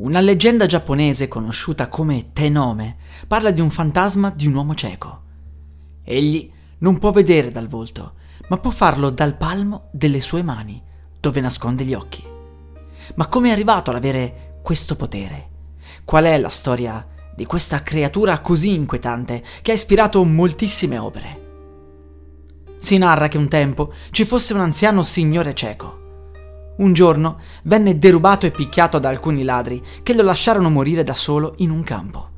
Una leggenda giapponese conosciuta come Tenome parla di un fantasma di un uomo cieco. Egli non può vedere dal volto, ma può farlo dal palmo delle sue mani, dove nasconde gli occhi. Ma come è arrivato ad avere questo potere? Qual è la storia di questa creatura così inquietante che ha ispirato moltissime opere? Si narra che un tempo ci fosse un anziano signore cieco. Un giorno venne derubato e picchiato da alcuni ladri che lo lasciarono morire da solo in un campo.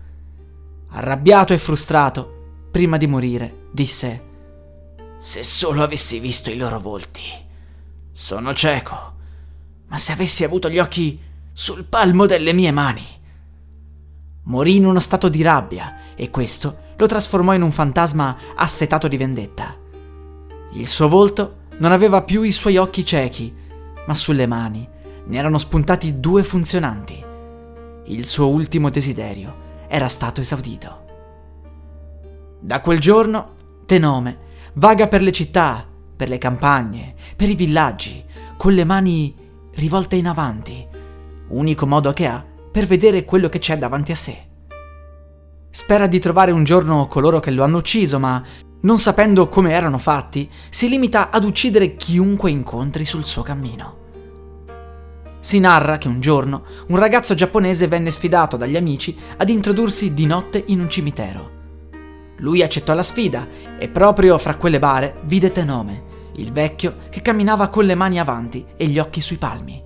Arrabbiato e frustrato, prima di morire, disse Se solo avessi visto i loro volti. Sono cieco, ma se avessi avuto gli occhi sul palmo delle mie mani. Morì in uno stato di rabbia e questo lo trasformò in un fantasma assetato di vendetta. Il suo volto non aveva più i suoi occhi ciechi, ma sulle mani ne erano spuntati due funzionanti. Il suo ultimo desiderio era stato esaudito. Da quel giorno Tenome vaga per le città, per le campagne, per i villaggi, con le mani rivolte in avanti, unico modo che ha per vedere quello che c'è davanti a sé. Spera di trovare un giorno coloro che lo hanno ucciso, ma non sapendo come erano fatti, si limita ad uccidere chiunque incontri sul suo cammino. Si narra che un giorno un ragazzo giapponese venne sfidato dagli amici ad introdursi di notte in un cimitero. Lui accettò la sfida e proprio fra quelle bare vide Tenome, il vecchio che camminava con le mani avanti e gli occhi sui palmi.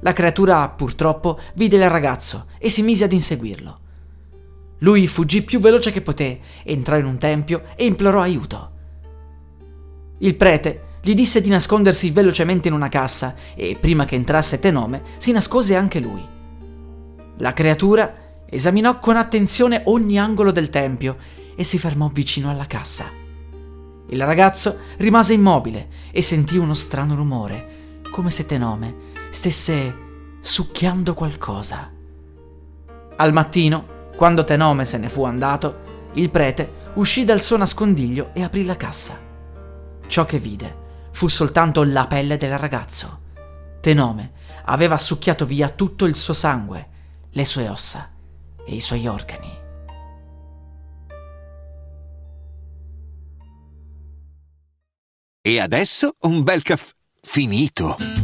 La creatura purtroppo vide il ragazzo e si mise ad inseguirlo. Lui fuggì più veloce che poté, entrò in un tempio e implorò aiuto. Il prete gli disse di nascondersi velocemente in una cassa e prima che entrasse Tenome si nascose anche lui. La creatura esaminò con attenzione ogni angolo del tempio e si fermò vicino alla cassa. Il ragazzo rimase immobile e sentì uno strano rumore, come se Tenome stesse succhiando qualcosa. Al mattino, quando Tenome se ne fu andato, il prete uscì dal suo nascondiglio e aprì la cassa. Ciò che vide fu soltanto la pelle del ragazzo. Tenome aveva succhiato via tutto il suo sangue, le sue ossa e i suoi organi. E adesso un bel caffè finito.